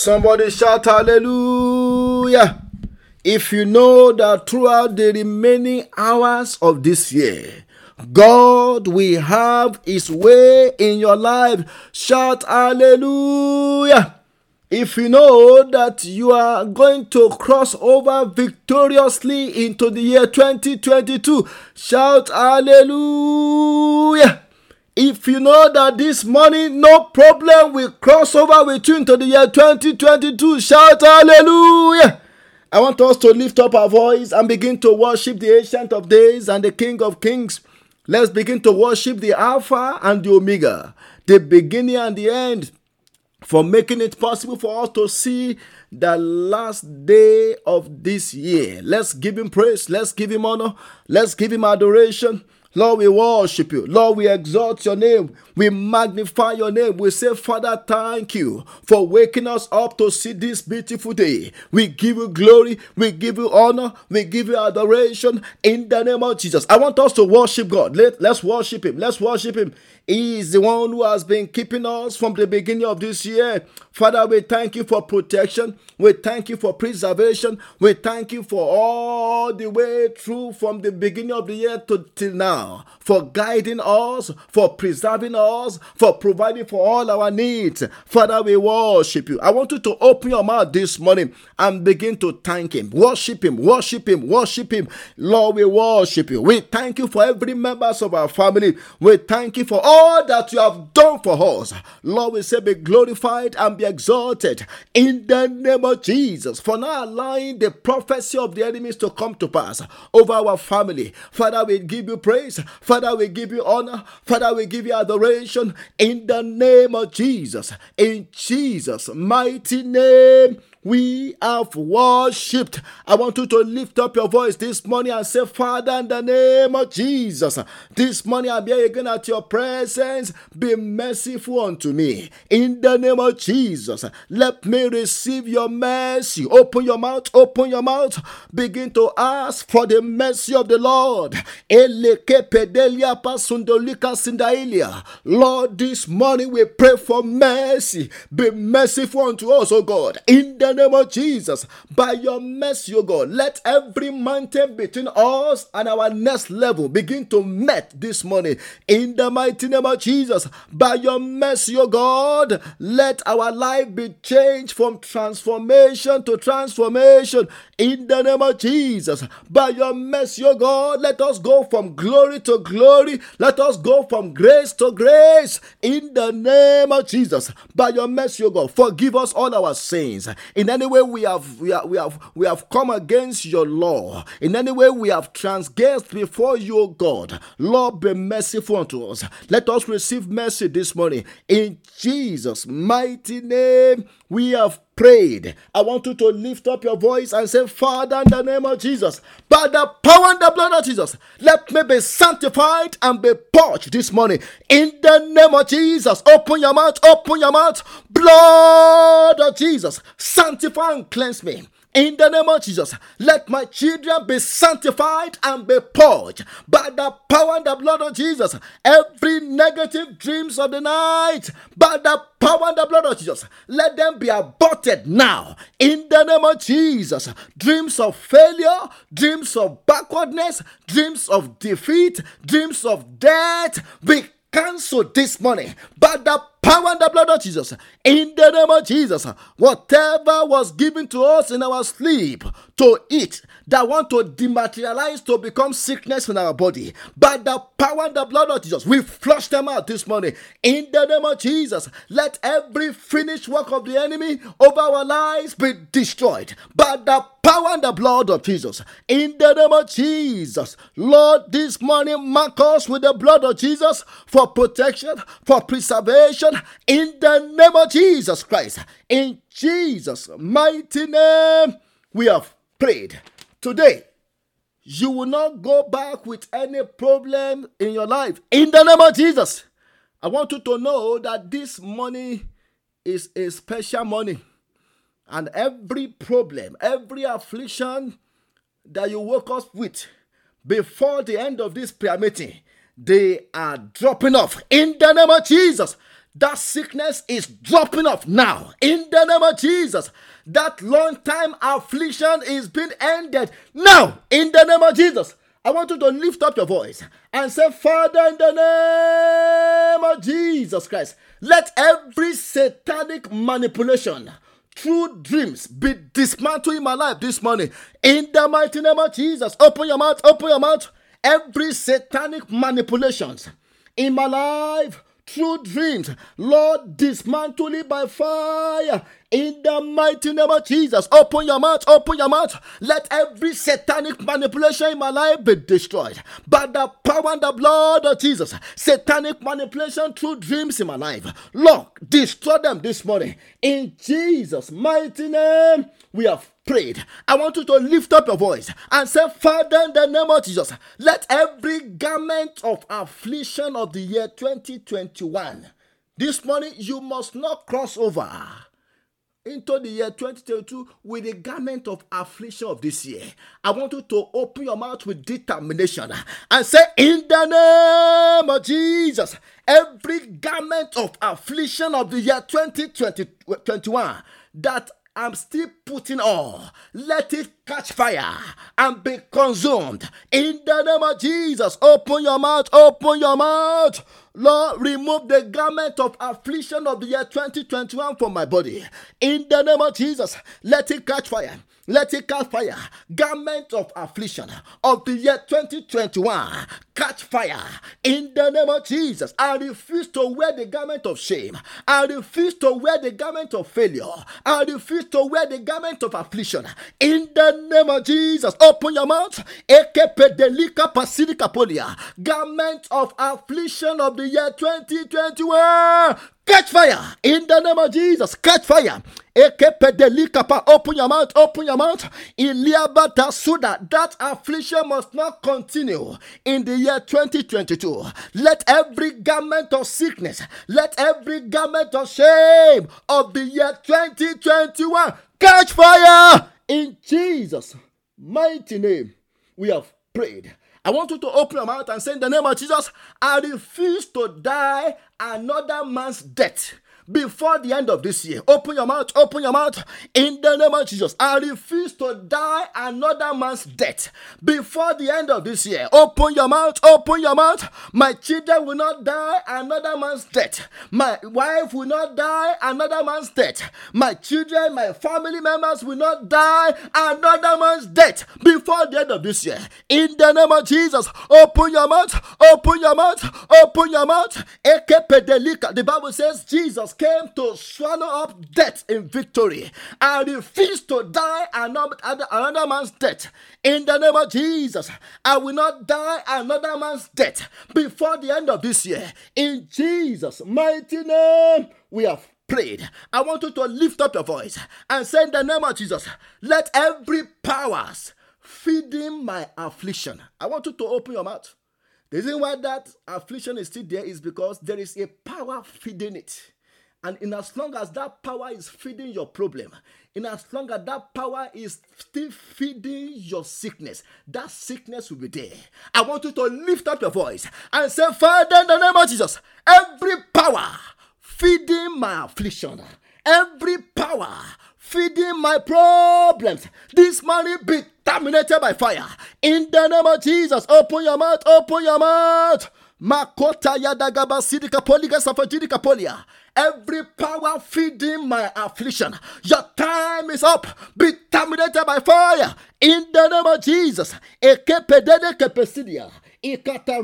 Somebody shout hallelujah. If you know that throughout the remaining hours of this year, God will have His way in your life, shout hallelujah. If you know that you are going to cross over victoriously into the year 2022, shout hallelujah. If you know that this morning no problem will cross over with you into the year 2022, shout hallelujah. I want us to lift up our voice and begin to worship the Ancient of Days and the King of Kings. Let's begin to worship the Alpha and the Omega, the beginning and the end, for making it possible for us to see the last day of this year. Let's give him praise, let's give him honor, let's give him adoration. Lord, we worship you. Lord, we exalt your name. We magnify your name. We say, Father, thank you for waking us up to see this beautiful day. We give you glory. We give you honor. We give you adoration in the name of Jesus. I want us to worship God. Let, let's worship Him. Let's worship Him. He is the one who has been keeping us from the beginning of this year. Father, we thank you for protection. We thank you for preservation. We thank you for all the way through from the beginning of the year to till now, for guiding us, for preserving us, for providing for all our needs. Father, we worship you. I want you to open your mouth this morning and begin to thank Him. Worship Him, worship Him, worship Him. Lord, we worship you. We thank you for every members of our family. We thank you for all that you have done for us. Lord, we say be glorified and be exalted in the name of Jesus for now, allowing the prophecy of the enemies to come to pass over our family. Father, we give you praise. Father, we give you honor. Father, we give you adoration in the name of Jesus. In Jesus' mighty name we have worshipped. I want you to lift up your voice this morning and say, Father, in the name of Jesus, this morning I'm here again at your presence. Be merciful unto me. In the name of Jesus, let me receive your mercy. Open your mouth, open your mouth. Begin to ask for the mercy of the Lord. Lord, this morning we pray for mercy. Be merciful unto us, oh God. In the the name of Jesus, by your mercy, O God, let every mountain between us and our next level begin to melt this morning. In the mighty name of Jesus, by your mercy, O God, let our life be changed from transformation to transformation. In the name of Jesus, by your mercy, O God, let us go from glory to glory. Let us go from grace to grace. In the name of Jesus, by your mercy, O God, forgive us all our sins in any way we have we have we have we have come against your law, in any way we have transgressed before you, God, Lord, be merciful unto us. Let us receive mercy this morning in Jesus' mighty name. We have prayed. I want you to lift up your voice and say, Father, in the name of Jesus, by the power and the blood of Jesus, let me be sanctified and be purged this morning. In the name of Jesus, open your mouth, open your mouth. Blood of Jesus, sanctify and cleanse me. In the name of Jesus, let my children be sanctified and be purged by the power and the blood of Jesus. Every negative dreams of the night, by the power and the blood of Jesus, let them be aborted now. In the name of Jesus, dreams of failure, dreams of backwardness, dreams of defeat, dreams of death, be cancelled this money by the power and the blood of Jesus. In the name of Jesus, whatever was given to us in our sleep to eat that want to dematerialize to become sickness in our body, by the power and the blood of Jesus, we flush them out this morning. In the name of Jesus, let every finished work of the enemy over our lives be destroyed by the power and the blood of Jesus. In the name of Jesus, Lord, this morning mark us with the blood of Jesus for protection, for preservation in the name of Jesus Christ. In Jesus' mighty name, we have prayed. Today, you will not go back with any problem in your life. In the name of Jesus, I want you to know that this money is a special money. And every problem, every affliction that you woke up with before the end of this prayer meeting, they are dropping off in the name of Jesus. That sickness is dropping off now in the name of Jesus. That long time affliction is being ended now in the name of Jesus. I want you to lift up your voice and say, Father, in the name of Jesus Christ, let every satanic manipulation through dreams be dismantled in my life this morning. In the mighty name of Jesus, open your mouth, open your mouth. Every satanic manipulations in my life through dreams. Lord, dismantle it by fire. In the mighty name of Jesus, open your mouth, open your mouth. Let every satanic manipulation in my life be destroyed by the power and the blood of Jesus. Satanic manipulation through dreams in my life. Lord, destroy them this morning. In Jesus' mighty name, we have prayed. I want you to lift up your voice and say, Father, in the name of Jesus, let every garment of affliction of the year 2021, this morning you must not cross over into the year 2022 with the garment of affliction of this year. I want you to open your mouth with determination and say, In the name of Jesus, every garment of affliction of the year 2021 that I'm still putting on. Let it catch fire and be consumed. In the name of Jesus, open your mouth, open your mouth. Lord, remove the garment of affliction of the year 2021 from my body. In the name of Jesus, let it catch fire. Let it catch fire. Garment of affliction of the year 2021 catch fire in the name of Jesus. I refuse to wear the garment of shame. I refuse to wear the garment of failure. I refuse to wear the garment of affliction in the name of Jesus. Open your mouth. Garment of affliction of the year 2021 Catch fire in the name of Jesus. Catch fire. Open your mouth, open your mouth. Iliabata Suda. That affliction must not continue in the year 2022. Let every garment of sickness, let every garment of shame of the year 2021 catch fire in Jesus' mighty name. We have prayed. I want you to open your mouth and say, In the name of Jesus, I refuse to die another man's death before the end of this year. Open your mouth, open your mouth in the name of Jesus. I refuse to die another man's death before the end of this year. Open your mouth, open your mouth. My children will not die another man's death. My wife will not die another man's death. My children, my family members will not die another man's death before the end of this year. In the name of Jesus, open your mouth, open your mouth, open your mouth. The Bible says Jesus came to swallow up death in victory. I refuse to die another, man's death. In the name of Jesus, I will not die another man's death before the end of this year. In Jesus' mighty name, we have prayed. I want you to lift up your voice and say, In the name of Jesus, let every powers feeding my affliction. I want you to open your mouth. The reason why that affliction is still there is because there is a power feeding it. And in as long as that power is feeding your problem, in as long as that power is still feeding your sickness, that sickness will be there. I want you to lift up your voice and say, Father, in the name of Jesus, every power feeding my affliction, every power feeding my problems, this money be terminated by fire. In the name of Jesus, open your mouth, open your mouth. Makota yadagaba sidika poliga safajidika polia. Every power feeding my affliction, your time is up. Be terminated by fire. In the name of Jesus. Ekepedede kepesidia. Let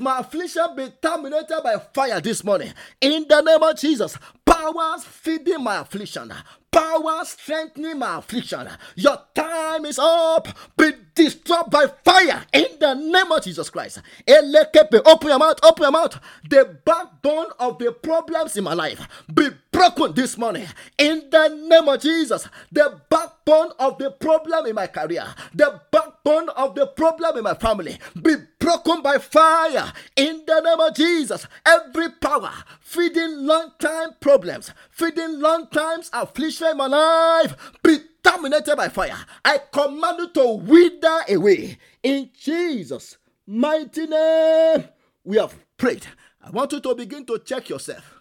my affliction be terminated by fire this morning. In the name of Jesus. Powers feeding my affliction. Power strengthening my affliction. Your time is up. Be destroyed by fire in the name of Jesus Christ. Open your mouth, open your mouth. The backbone of the problems in my life be broken this morning in the name of Jesus. The backbone of the problem in my career, the backbone of the problem in my family be broken by fire in the name of Jesus. Every power feeding long time problems, feeding long times affliction in my life be terminated by fire. I command you to wither away in Jesus' mighty name. We have prayed. I want you to begin to check yourself.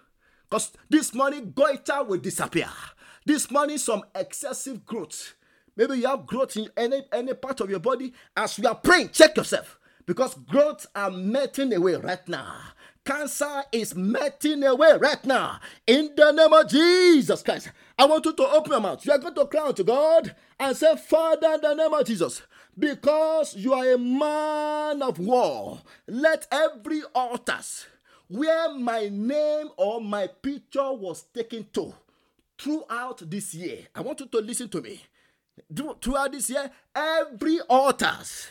Because this morning, goiter will disappear. This morning, some excessive growth. Maybe you have growth in any, any part of your body. As we are praying, check yourself. Because growth are melting away right now. Cancer is melting away right now. In the name of Jesus Christ. I want you to open your mouth. You are going to cry out to God and say, Father, in the name of Jesus, because you are a man of war, let every altar where my name or my picture was taken to throughout this year, I want you to listen to me. Throughout this year, every altars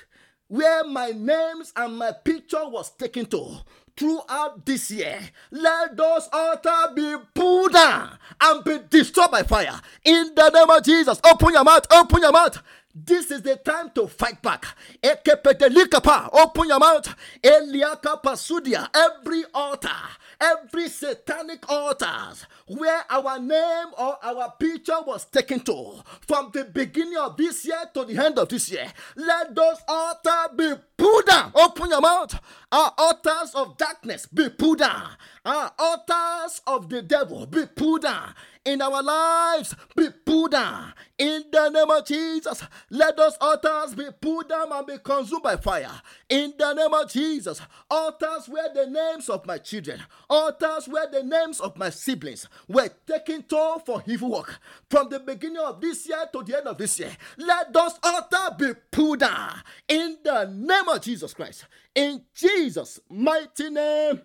where my names and my picture was taken to throughout this year. Let those altars be pulled down and be destroyed by fire. In the name of Jesus, open your mouth, open your mouth. This is the time to fight back. Open your mouth. Every altar every satanic altars where our name or our picture was taken to from the beginning of this year to the end of this year let those altars be pulled down. Open your mouth. Our altars of darkness be pulled down. Our altars of the devil be pulled down in our lives be pulled down. In the name of Jesus, let those altars be pulled down and be consumed by fire. In the name of Jesus, altars where the names of my children, altars where the names of my siblings were taken to for evil work from the beginning of this year to the end of this year. Let those altars be pulled down in the name of Jesus Christ. In Jesus' mighty name,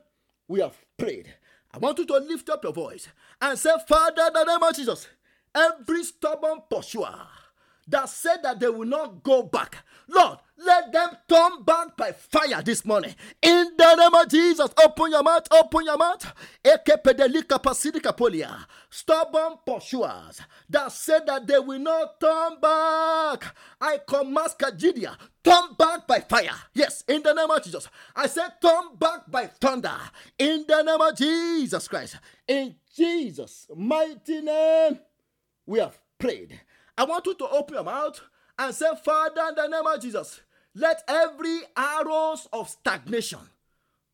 we have prayed. I want you to lift up your voice and say, Father, in the name of Jesus, every stubborn pursuer that said that they will not go back, Lord, let them turn back by fire this morning. In the name of Jesus, open your mouth, open your mouth. Stubborn pursuers that said that they will not turn back. I command Kajidia, turn back by fire. Yes, in the name of Jesus. I said, turn back by thunder. In the name of Jesus Christ. In Jesus' mighty name, we have prayed. I want you to open your mouth and say, Father, in the name of Jesus, let every arrows of stagnation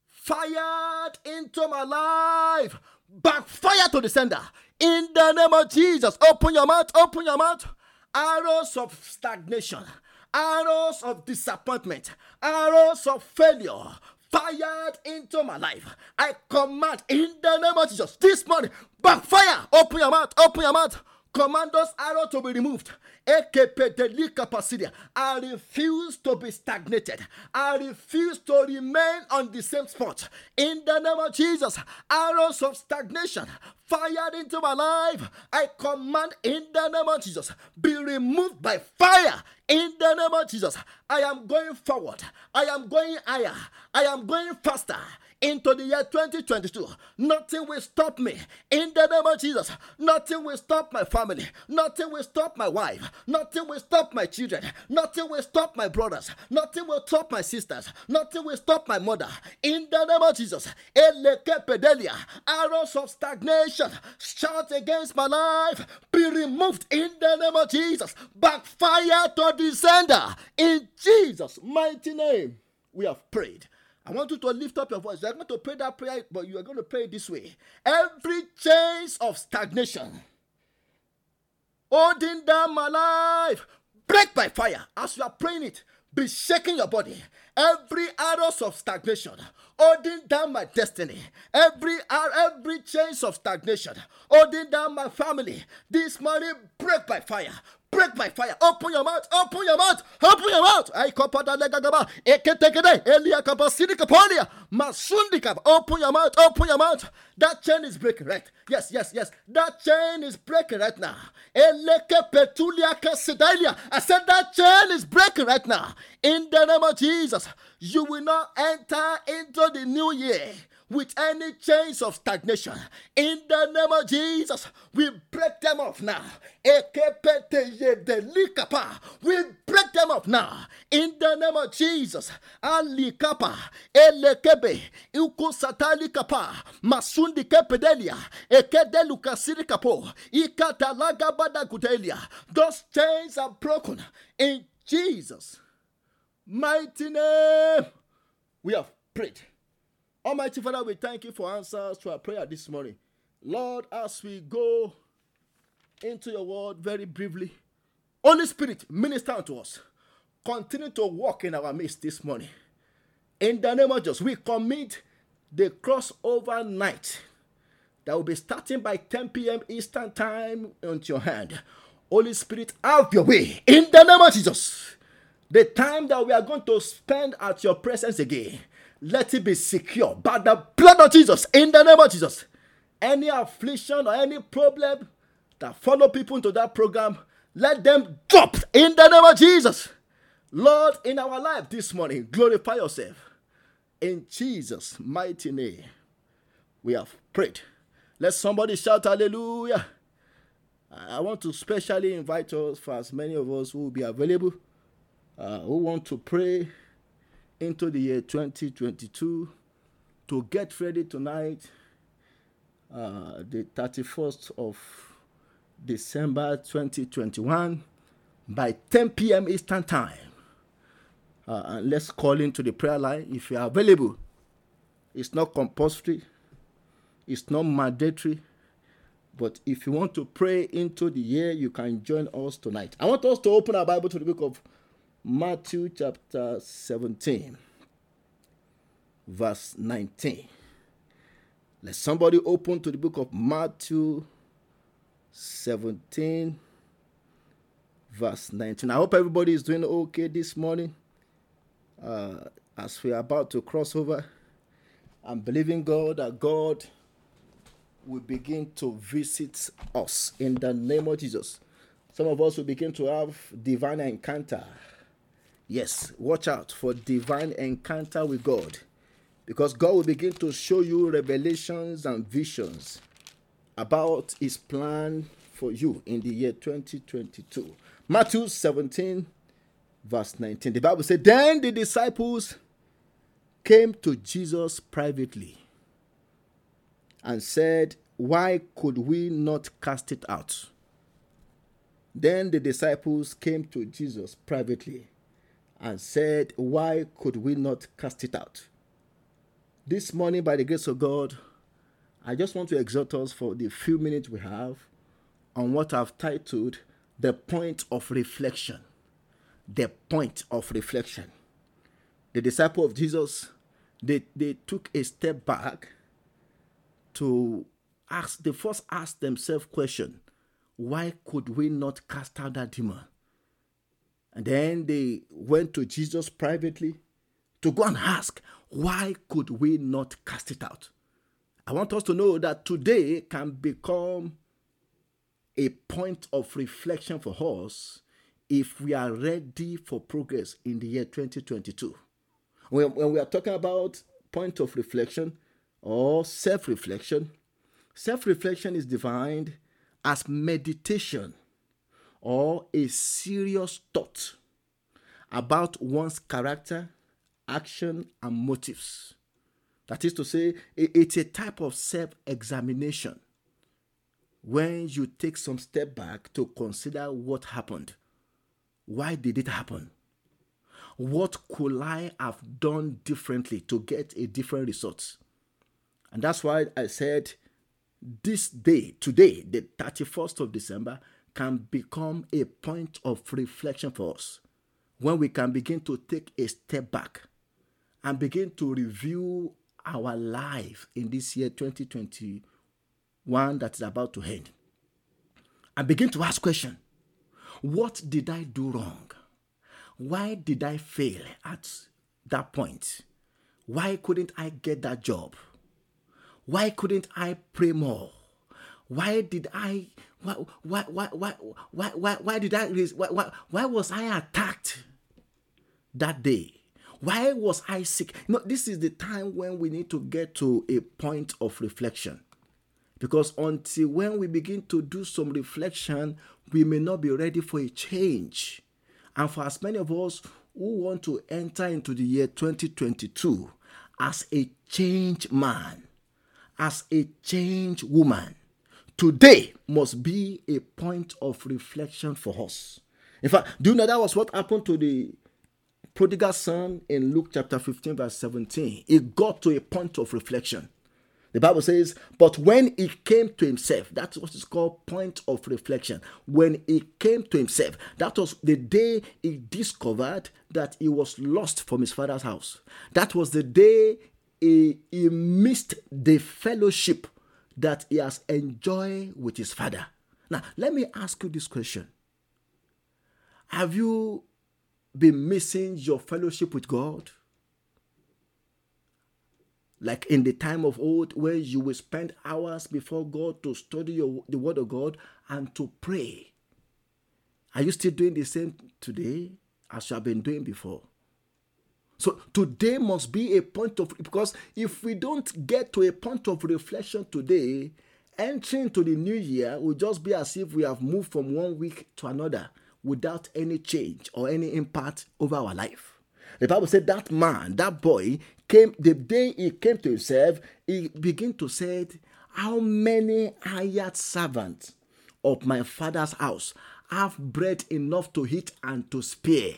fired into my life backfire to the sender. In the name of Jesus, open your mouth, open your mouth. Arrows of stagnation, arrows of disappointment, arrows of failure, fired into my life. I command in the name of Jesus this morning, backfire. Open your mouth, open your mouth. Command those arrows to be removed. I refuse to be stagnated. I refuse to remain on the same spot. In the name of Jesus, arrows of stagnation fired into my life. I command in the name of Jesus, be removed by fire. In the name of Jesus, I am going forward. I am going higher. I am going faster into the year 2022. Nothing will stop me. In the name of Jesus, nothing will stop my family. Nothing will stop my wife. Nothing will stop my children. Nothing will stop my brothers. Nothing will stop my sisters. Nothing will stop my mother. In the name of Jesus, arrows of stagnation shot against my life be removed in the name of Jesus. Backfire to the sender. In Jesus' mighty name, we have prayed. I want you to lift up your voice. You are going to pray that prayer, but you are going to pray this way. Every chains of stagnation holding down my life, break by fire. As you are praying it, be shaking your body. Every arrows of stagnation holding down my destiny. Every every chains of stagnation holding down my family. This morning, break by fire break by fire. Open your mouth. Open your mouth. Open your mouth. I come out like kapada legagaba. Eketekede. Elia kapasidi kapolia. Masundi kap. Open your mouth. Open your mouth. That chain is breaking right. Yes, yes, yes. That chain is breaking right now. Eleke petulia kasidalia. I said that chain is breaking right now. In the name of Jesus, you will not enter into the new year with any chains of stagnation. In the name of Jesus, we break them off now. We break them off now. In the name of Jesus. Ali kapa, elekebe, uko satali kapa, masundi kepedelia, ekedelu kasiri kapo, ikatalaga bada kudelia. Those chains are broken in Jesus' mighty name. We have prayed. Almighty Father, we thank you for answers to our prayer this morning. Lord, as we go into your word very briefly, Holy Spirit, minister unto us. Continue to walk in our midst this morning. In the name of Jesus, we commit the crossover night that will be starting by 10 p.m. Eastern Time into your hand. Holy Spirit, have your way in the name of Jesus. The time that we are going to spend at your presence again, let it be secure by the blood of Jesus in the name of Jesus. Any affliction or any problem that follow people into that program, let them drop in the name of Jesus. Lord, in our life this morning, glorify yourself. In Jesus' mighty name, we have prayed. Let somebody shout hallelujah. I want to specially invite us for as many of us who will be available, uh, who want to pray into the year 2022 to get ready tonight, uh, the 31st of December 2021 by 10 p.m. Eastern Time. Uh, and let's call into the prayer line if you are available. It's not compulsory, it's not mandatory. But if you want to pray into the year, you can join us tonight. I want us to open our Bible to the book of Matthew, chapter 17, verse 19. Let somebody open to the book of Matthew 17, verse 19. I hope everybody is doing okay this morning. Uh, as we are about to cross over, I'm believing God that God will begin to visit us in the name of Jesus. Some of us will begin to have divine encounter. Yes, watch out for divine encounter with God because God will begin to show you revelations and visions about his plan for you in the year 2022. Matthew 17, verse 19. The Bible said, Then the disciples came to Jesus privately and said, Why could we not cast it out? Then the disciples came to Jesus privately and said, Why could we not cast it out? This morning, by the grace of God, I just want to exhort us for the few minutes we have on what I've titled The Point of Reflection. The Point of Reflection. The disciple of Jesus, they, they took a step back to ask, they first asked themselves question, why could we not cast out that demon? And then they went to Jesus privately to go and ask, why could we not cast it out? I want us to know that today can become a point of reflection for us if we are ready for progress in the year 2022. When, when we are talking about point of reflection or self reflection, self reflection is defined as meditation or a serious thought about one's character, action, and motives. That is to say, it's a type of self examination when you take some step back to consider what happened. Why did it happen? What could I have done differently to get a different result? And that's why I said this day, today, the 31st of December, can become a point of reflection for us. When we can begin to take a step back and begin to review our life in this year 2021 that is about to end and begin to ask question what did i do wrong? Why did i fail at that point? Why couldn't i get that job? Why couldn't i pray more? Why did i why why why why why why, why did i why, why, why was i attacked that day why was I sick? You know, this is the time when we need to get to a point of reflection. Because until when we begin to do some reflection, we may not be ready for a change. And for as many of us who want to enter into the year 2022 as a change man, as a change woman, today must be a point of reflection for us. In fact, do you know that was what happened to the prodigal son in Luke chapter 15, verse 17, he got to a point of reflection. The Bible says, but when he came to himself, that's what is called point of reflection. When he came to himself, that was the day he discovered that he was lost from his father's house. That was the day he, he missed the fellowship that he has enjoyed with his father. Now, let me ask you this question Have you been missing your fellowship with God? like in the time of old where you will spend hours before God to study your, the word of God and to pray. Are you still doing the same today as you have been doing before? So today must be a point of because if we don't get to a point of reflection today, entering to the new year will just be as if we have moved from one week to another without any change or any impact over our life. The Bible said that man, that boy, came the day he came to himself, he began to say, How many hired servants of my father's house have bread enough to eat and to spare,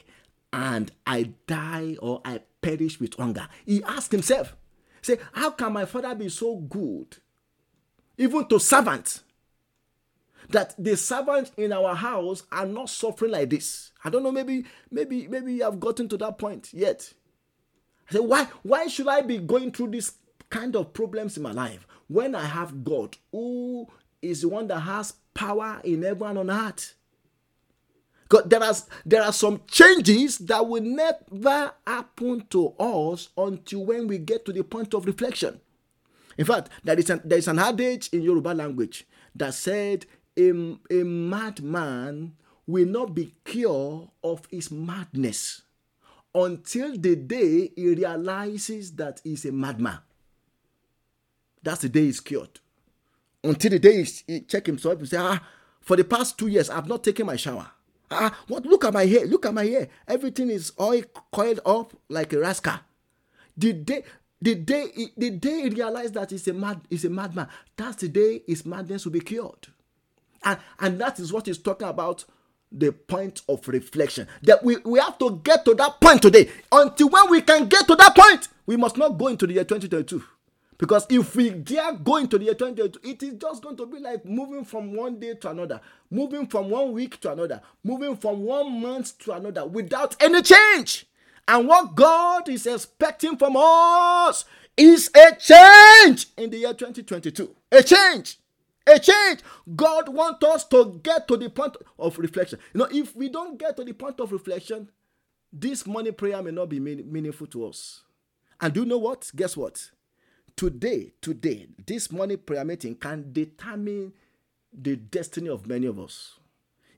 and I die or I perish with hunger? He asked himself, Say, how can my father be so good? Even to servants that the servants in our house are not suffering like this. I don't know, maybe, maybe, maybe you have gotten to that point yet. I say, why, why should I be going through this kind of problems in my life when I have God who is the one that has power in heaven and on earth? God, there are, there are some changes that will never happen to us until when we get to the point of reflection. In fact, there is an, there is an adage in Yoruba language that said a, a madman will not be cured of his madness until the day he realizes that he's a madman. That's the day he's cured. Until the day he check himself and say, ah, for the past two years, I've not taken my shower. Ah, what? Look at my hair. Look at my hair. Everything is all coiled up like a rascal. The day, the day, the day he realized that he's a mad, he's a madman. That's the day his madness will be cured. And, and that is what he's talking about the point of reflection. That we, we have to get to that point today. Until when we can get to that point, we must not go into the year 2022. Because if we dare go into the year 2022, it is just going to be like moving from one day to another, moving from one week to another, moving from one month to another without any change. And what God is expecting from us is a change in the year 2022. A change a change. God wants us to get to the point of reflection. You know, if we don't get to the point of reflection, this morning prayer may not be meaningful to us. And do you know what? Guess what? Today, today, this morning prayer meeting can determine the destiny of many of us.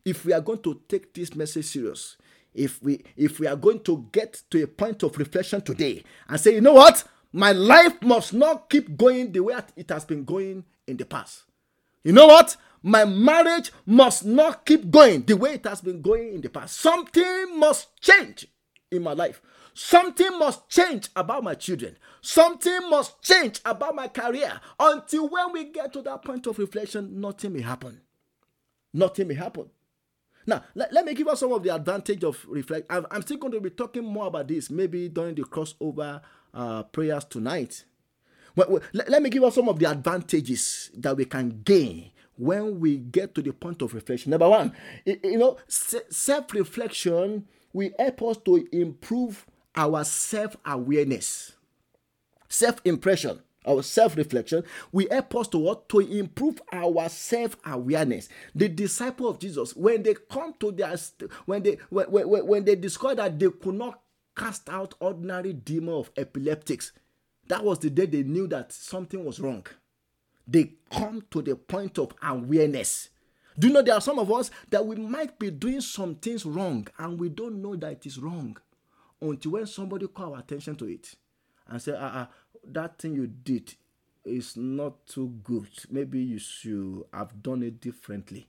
If we are going to take this message serious, if we if we are going to get to a point of reflection today and say, you know what? My life must not keep going the way it has been going in the past. You know what? My marriage must not keep going the way it has been going in the past. Something must change in my life. Something must change about my children. Something must change about my career. Until when we get to that point of reflection, nothing may happen. Nothing may happen. Now, let, let me give us some of the advantage of reflect. I'm, I'm still going to be talking more about this maybe during the crossover uh, prayers tonight. Well, let me give us some of the advantages that we can gain when we get to the point of reflection. Number one, you know, self reflection will help us to improve our self awareness, self impression. Our self reflection will help us to what? To improve our self awareness. The disciple of Jesus, when they come to their, when they when, when, when they discover that they could not cast out ordinary demon of epileptics, that was the day they knew that something was wrong. They come to the point of awareness. Do you know there are some of us that we might be doing some things wrong and we don't know that it is wrong until when somebody call our attention to it and say, ah, ah that thing you did is not too good. Maybe you should have done it differently.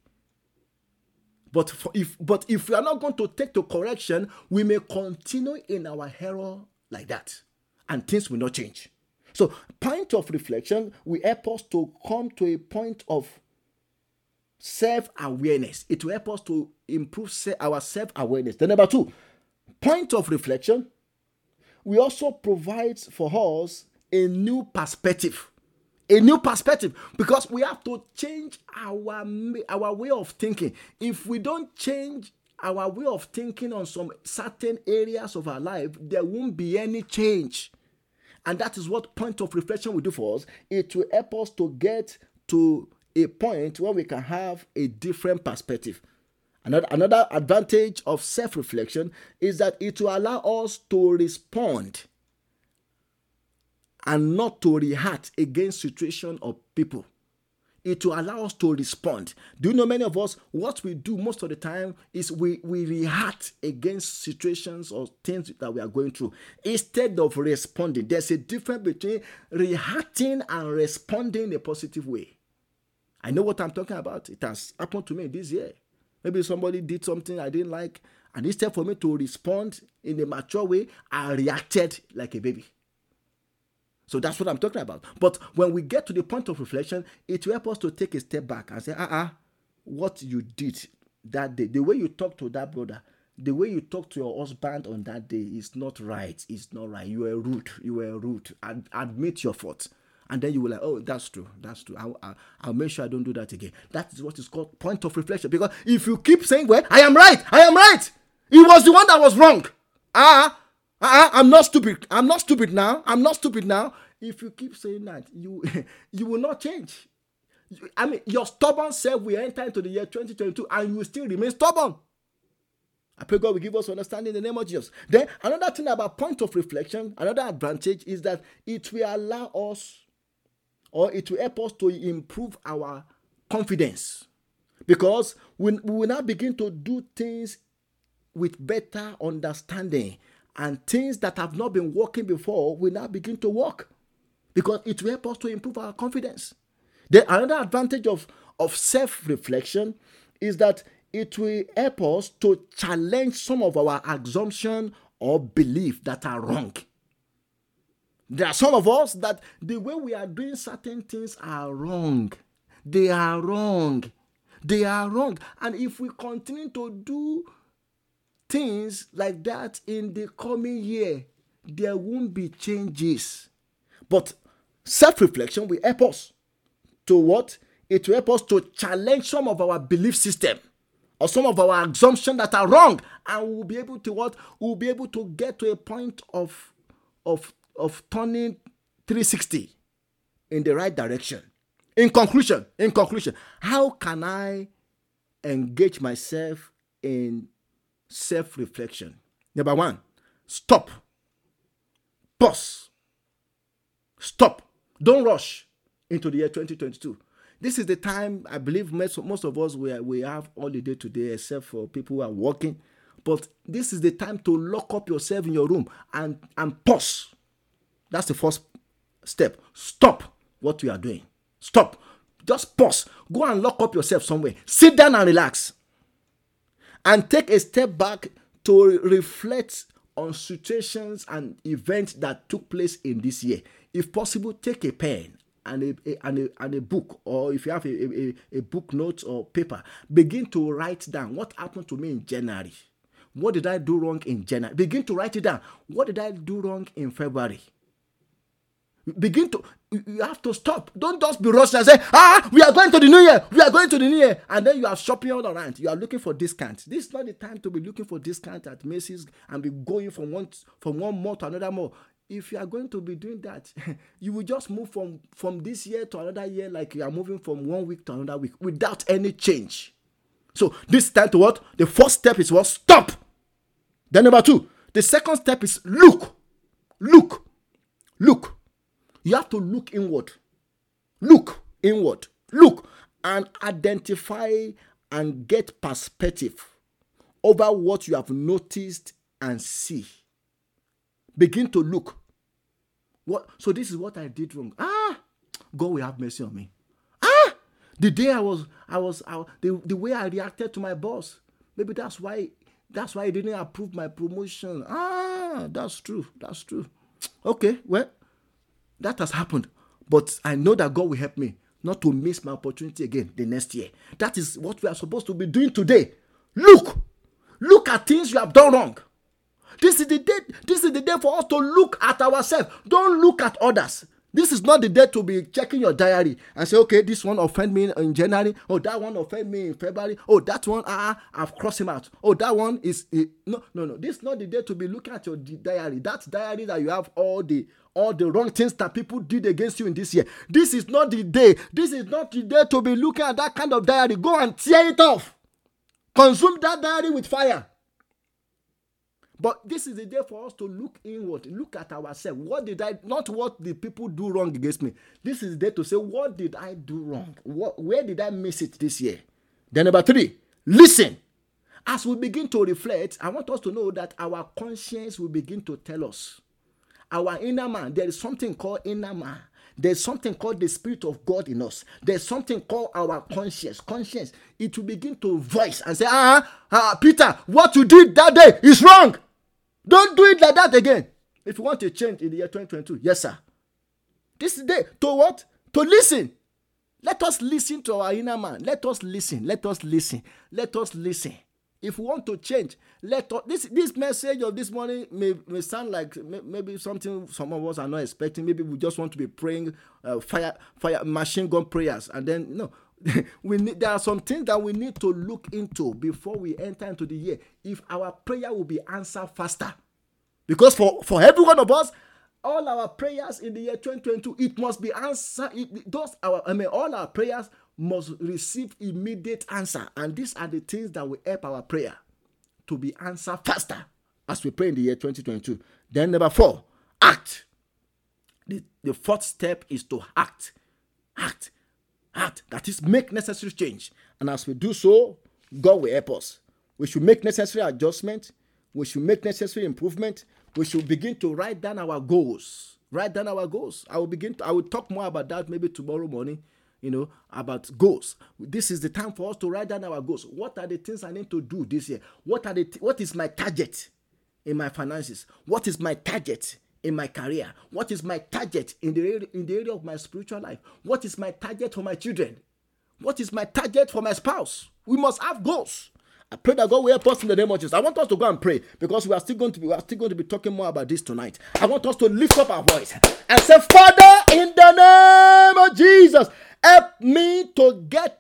But for, if but if we are not going to take the correction, we may continue in our error like that and things will not change. So, point of reflection will help us to come to a point of self awareness. It will help us to improve our self awareness. Then, number two, point of reflection, we also provides for us a new perspective. A new perspective because we have to change our, our way of thinking. If we don't change our way of thinking on some certain areas of our life, there won't be any change. And that is what point of reflection will do for us. It will help us to get to a point where we can have a different perspective. Another, another advantage of self reflection is that it will allow us to respond and not to react against situation or people. It will allow us to respond. Do you know many of us, what we do most of the time is we, we react against situations or things that we are going through instead of responding. There's a difference between reacting and responding in a positive way. I know what I'm talking about. It has happened to me this year. Maybe somebody did something I didn't like, and instead for me to respond in a mature way, I reacted like a baby. So that's what I'm talking about. But when we get to the point of reflection, it will help us to take a step back and say, ah, uh-uh, what you did that day, the way you talk to that brother, the way you talk to your husband on that day is not right. It's not right. You were rude. You were rude. Ad- admit your fault and then you will like, oh, that's true, that's true. I'll, I'll, I'll, make sure I don't do that again. That is what is called point of reflection. Because if you keep saying, well, I am right, I am right, it was the one that was wrong. Ah, ah, I'm not stupid. I'm not stupid now. I'm not stupid now. If you keep saying that, you you will not change. I mean, your stubborn self will enter into the year 2022 and you will still remain stubborn. I pray God will give us understanding in the name of Jesus. Then another thing about point of reflection, another advantage is that it will allow us or it will help us to improve our confidence because we, we will now begin to do things with better understanding and things that have not been working before will now begin to work because it will help us to improve our confidence. The another advantage of, of self-reflection is that it will help us to challenge some of our assumption or belief that are wrong. There are some of us that the way we are doing certain things are wrong. They are wrong. They are wrong. And if we continue to do things like that in the coming year, there won't be changes. But self reflection will help us to what? It will help us to challenge some of our belief system or some of our assumptions that are wrong. And we'll be able to what? We'll be able to get to a point of, of of turning 360 in the right direction. In conclusion, in conclusion, how can I engage myself in self-reflection? Number one, stop. Pause. Stop. Don't rush into the year 2022. This is the time I believe most, most of us we, we have holiday today, except for people who are working. But this is the time to lock up yourself in your room and, and pause that's the first step. Stop what you are doing. Stop. Just pause. Go and lock up yourself somewhere. Sit down and relax. And take a step back to reflect on situations and events that took place in this year. If possible, take a pen and a, a, and, a, and a book, or if you have a, a, a book note or paper, begin to write down what happened to me in January. What did I do wrong in January? Begin to write it down. What did I do wrong in February? Begin to you have to stop. Don't just be rushing and say ah we are going to the new year. We are going to the new year. And then you are shopping all around. You are looking for discount. This is not the time to be looking for discount at macy's and be going from one from one mall to another mall. If you are going to be doing that you will just move from from this year to another year like you are moving from one week to another week without any change. So this time to what? The first step is what? Stop. Then number two the second step is look. Look. Look you have to look inward. Look inward. Look and identify and get perspective over what you have noticed and see. Begin to look. What so this is what I did wrong. Ah, God will have mercy on me. Ah, the day I was, I was, I, the, the way I reacted to my boss. Maybe that's why that's why he didn't approve my promotion. Ah, that's true. That's true. Okay, well, that has happened. But I know that God will help me not to miss my opportunity again the next year. That is what we are supposed to be doing today. Look, look at things you have done wrong. This is the day. This is the day for us to look at ourselves. Don't look at others. This is not the day to be checking your diary and say, okay, this one offend me in January. Oh, that one offend me in February. Oh, that one, ah, ah, ah, I've crossed him out. Oh, that one is eh, no, no, no. This is not the day to be looking at your diary. That diary that you have all the all the wrong things that people did against you in this year. This is not the day. This is not the day to be looking at that kind of diary. Go and tear it off. Consume that diary with fire. But this is the day for us to look inward, look at ourselves. What did I, not what the people do wrong against me. This is the day to say, what did I do wrong? What, where did I miss it this year? Then, number three, listen. As we begin to reflect, I want us to know that our conscience will begin to tell us. Our inner man, there is something called inner man. There's something called the Spirit of God in us. There's something called our conscience. Conscience, it will begin to voice and say, ah, ah, Peter, what you did that day is wrong. Don't do it like that again. If you want to change in the year 2022, yes, sir. This day to what? To listen. Let us listen to our inner man. Let us listen. Let us listen. Let us listen. If we want to change, let us, this this message of this morning may, may sound like maybe something some of us are not expecting. Maybe we just want to be praying uh, fire fire machine gun prayers, and then no, we need there are some things that we need to look into before we enter into the year. If our prayer will be answered faster. Because for for every one of us all our prayers in the year 2022 it must be answered. It, those our i mean all our prayers must receive immediate answer and these are the things that will help our prayer to be answered faster as we pray in the year 2022 then number four act the, the fourth step is to act act act. That is, make necessary change. And as we do so, God will help us. We should make necessary adjustment. We should make necessary improvement. We should begin to write down our goals. Write down our goals. I will begin. To, I will talk more about that maybe tomorrow morning. You know about goals. This is the time for us to write down our goals. What are the things I need to do this year? What are the what is my target in my finances? What is my target in my career? What is my target in the, area, in the area of my spiritual life? What is my target for my children? What is my target for my spouse? We must have goals. I pray that God will help us in the name of Jesus. I want us to go and pray because we are still going to be we are still going to be talking more about this tonight. I want us to lift up our voice and say, Father, in the name of Jesus. Help me to get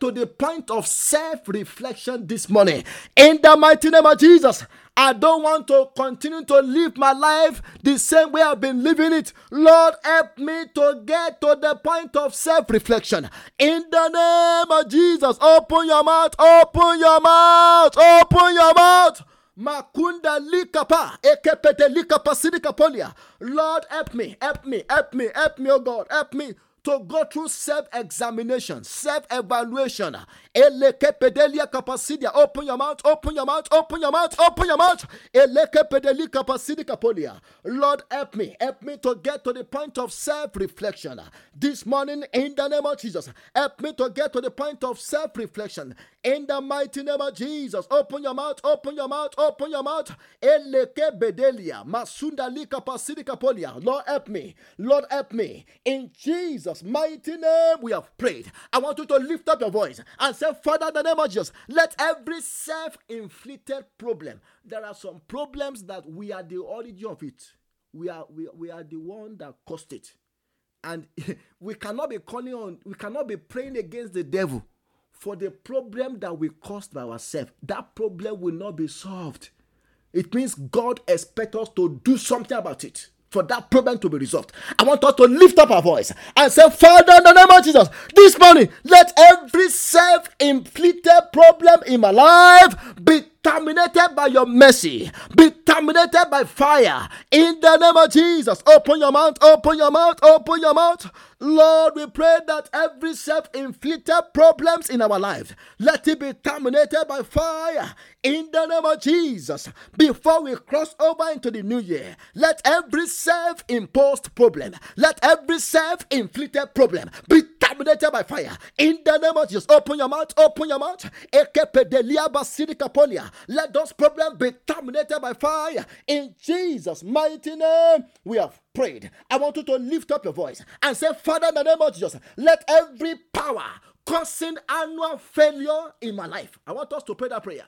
point of self reflection this morning. In the mighty name of Jesus, I don't want to continue to live my life the same way I've been living it. Lord, help me to get to the point of self reflection. In the name of Jesus, open your mouth, open your mouth, open your mouth. Makunda likapa, ekepete likapa sidikapolia. Lord, help me, help me, help me, help me, oh God, help me to go through self examination, self evaluation. Open your mouth, open your mouth, open your mouth, open your mouth. Lord, help me, help me to get to the point of self reflection. This morning, in the name of Jesus, help me to get to the point of self reflection. In the mighty name of Jesus, open your mouth, open your mouth, open your mouth. Lord, help me, Lord, help me. In Jesus' mighty name we have prayed. I want you to lift up your voice and say, Father, the name of Jesus, let every self inflicted problem, there are some problems that we are the origin of it. We are, we, we are the one that caused it. And we cannot be calling on, we cannot be praying against the devil for the problem that we caused by ourselves. That problem will not be solved. It means God expects us to do something about it for that problem to be resolved. I want us to lift up our voice and say, Father, in the name of Jesus, this morning, let every self inflicted problem in my life be terminated by your mercy, be terminated by fire. In the name of Jesus, open your mouth, open your mouth, open your mouth. Lord, we pray that every self inflicted problems in our life, let it be terminated by fire. In the name of Jesus, before we cross over into the new year, let every self imposed problem, let every self inflicted problem be terminated by fire. In the name of Jesus, open your mouth, open your mouth. Let those problems be terminated by fire. In Jesus' mighty name, we have prayed. I want you to lift up your voice and say, Father, in the name of Jesus, let every power causing annual failure in my life. I want us to pray that prayer.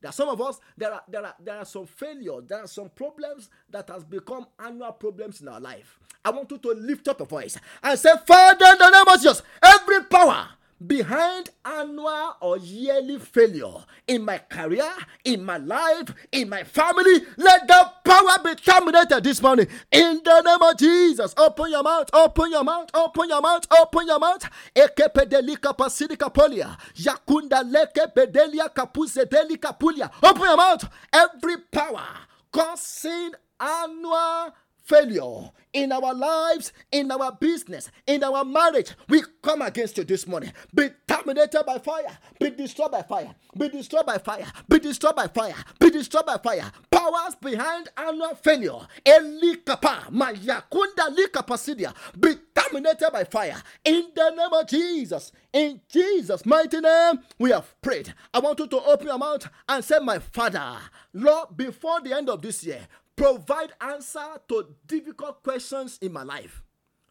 There are some of us, there are, there are, there are some failures, there are some problems that has become annual problems in our life. I want you to lift up a voice and say, Father, in the name of Jesus, every power behind annual or yearly failure in my career, in my life, in my family, let the power be terminated this morning. In the name of Jesus, open your mouth, open your mouth, open your mouth, open your mouth. Ekepedelika pasidika polia, yakunda leke pedelia kapuse delika pulia. Open your mouth. Every power causing annual failure in our lives, in our business, in our marriage, we come against you this morning. Be terminated by fire, be destroyed by fire, be destroyed by fire, be destroyed by fire, be destroyed by fire. Powers behind annual failure, Elikapa, Mayakunda Likapasidia, be terminated by fire in the name of Jesus. In Jesus' mighty name, we have prayed. I want you to open your mouth and say, My Father, Lord, before the end of this year, provide answer to difficult questions in my life.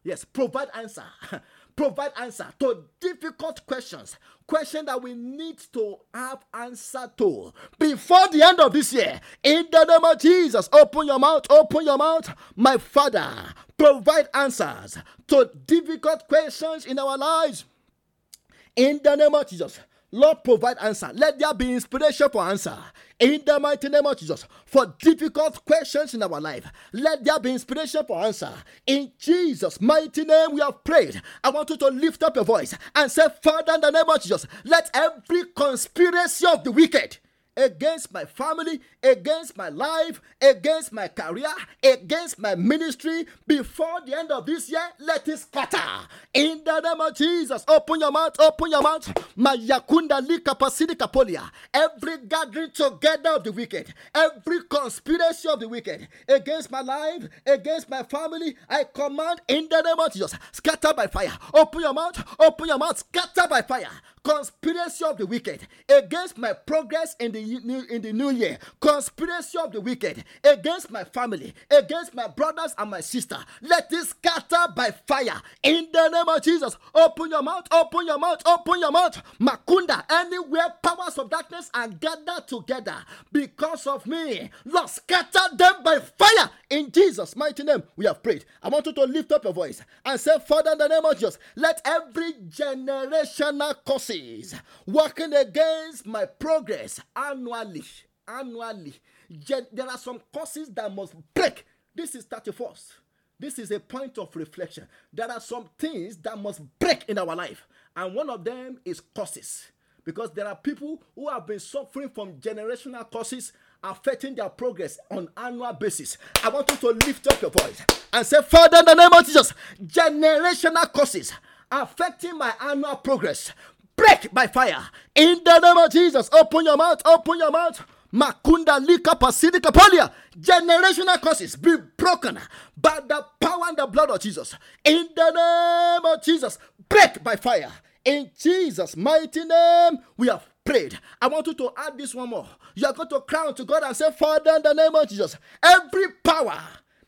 Yes, provide answer. provide answer to difficult questions. Question that we need to have answer to before the end of this year. In the name of Jesus, open your mouth, open your mouth. My Father, provide answers to difficult questions in our lives. In the name of Jesus. Lord, provide answer. Let there be inspiration for answer. In the mighty name of Jesus, for difficult questions in our life, let there be inspiration for answer. In Jesus' mighty name, we have prayed. I want you to lift up your voice and say, Father, in the name of Jesus, let every conspiracy of the wicked against my family, against my life, against my career, against my ministry before the end of this year. Let it scatter in the name of Jesus. Open your mouth, open your mouth. Mayakunda lika pasidika polia. Every gathering together of the wicked, every conspiracy of the wicked against my life, against my family, I command in the name of Jesus. Scatter by fire. Open your mouth, open your mouth, scatter by fire. Conspiracy of the wicked against my progress in the new in the new year. Conspiracy of the wicked against my family, against my brothers and my sister. Let it scatter by fire in the name of Jesus. Open your mouth, open your mouth, open your mouth. Makunda, anywhere powers of darkness are gathered together because of me. Lord, scatter them by fire in Jesus' mighty name. We have prayed. I want you to lift up your voice and say, Father, in the name of Jesus, let every generational curses working against my progress annually, annually, there are some curses that must break. This is 31st. This is a point of reflection. There are some things that must break in our life, and one of them is curses. Because there are people who have been suffering from generational curses affecting their progress on annual basis. I want you to lift up your voice and say, Father, in the name of Jesus, generational curses affecting my annual progress break by fire in the name of Jesus. Open your mouth, open your mouth. Makunda lika pasidika polia. Generational curses be broken by the power and the blood of Jesus. In the name of Jesus, break by fire. In Jesus' mighty name, we have prayed. I want you to add this one more. You are going to cry to God and say, Father, in the name of Jesus, every power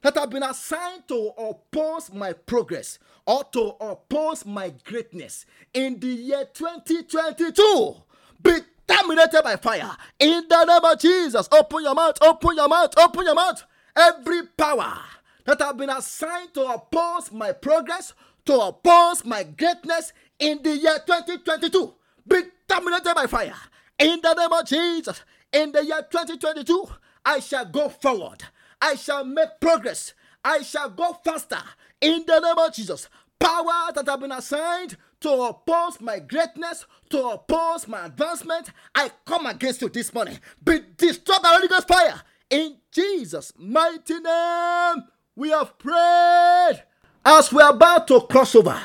that have been assigned to oppose my progress or to oppose my greatness in the year 2022 be terminated by fire in the name of Jesus. Open your mouth, open your mouth, open your mouth. Every power that have been assigned to oppose my progress, to oppose my greatness in the year 2022 be terminated by fire in the name of Jesus. In the year 2022, I shall go forward. I shall make progress. I shall go faster in the name of Jesus. Powers that have been assigned to oppose my greatness, to oppose my advancement, I come against you this morning. Be destroyed by Holy Ghost fire. In Jesus' mighty name, we have prayed. As we are about to cross over,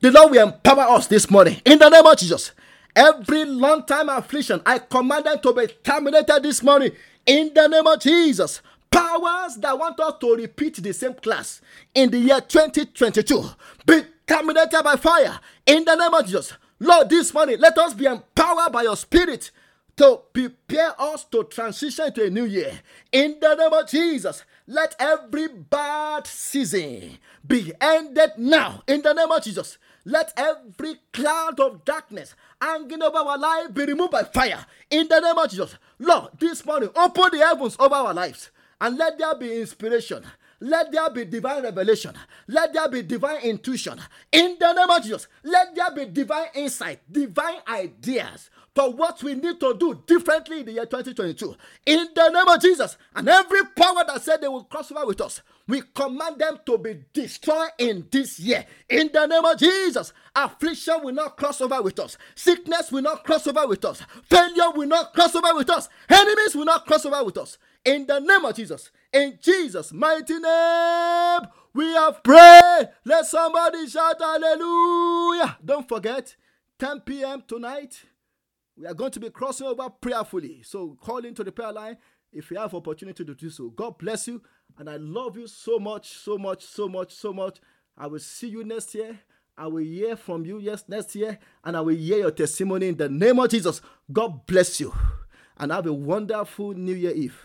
the Lord will empower us this morning. In the name of Jesus. Every long time affliction, I command them to be terminated this morning. In the name of Jesus powers that want us to repeat the same class in the year 2022 be terminated by fire in the name of Jesus. Lord, this morning, let us be empowered by your spirit to prepare us to transition to a new year. In the name of Jesus, let every bad season be ended now. In the name of Jesus, Let every cloud of darkness hanging over our life be removed by fire. In the name of Jesus. Lord, this morning, open the heavens over our lives and let there be inspiration. Let there be divine revelation. Let there be divine intuition. In the name of Jesus, let there be divine insight, divine ideas for what we need to do differently in the year 2022. In the name of Jesus, and every power that said they will cross over with us, we command them to be destroyed in this year. In the name of Jesus, affliction will not cross over with us, sickness will not cross over with us, failure will not cross over with us, enemies will not cross over with us. In the name of Jesus, in Jesus' mighty name, we have prayed. Let somebody shout hallelujah. Don't forget, 10 p.m. tonight we are going to be crossing over prayerfully. So call into the prayer line if you have opportunity to do so. God bless you. And I love you so much, so much, so much, so much. I will see you next year. I will hear from you yes next year, and I will hear your testimony in the name of Jesus. God bless you, and have a wonderful New Year Eve.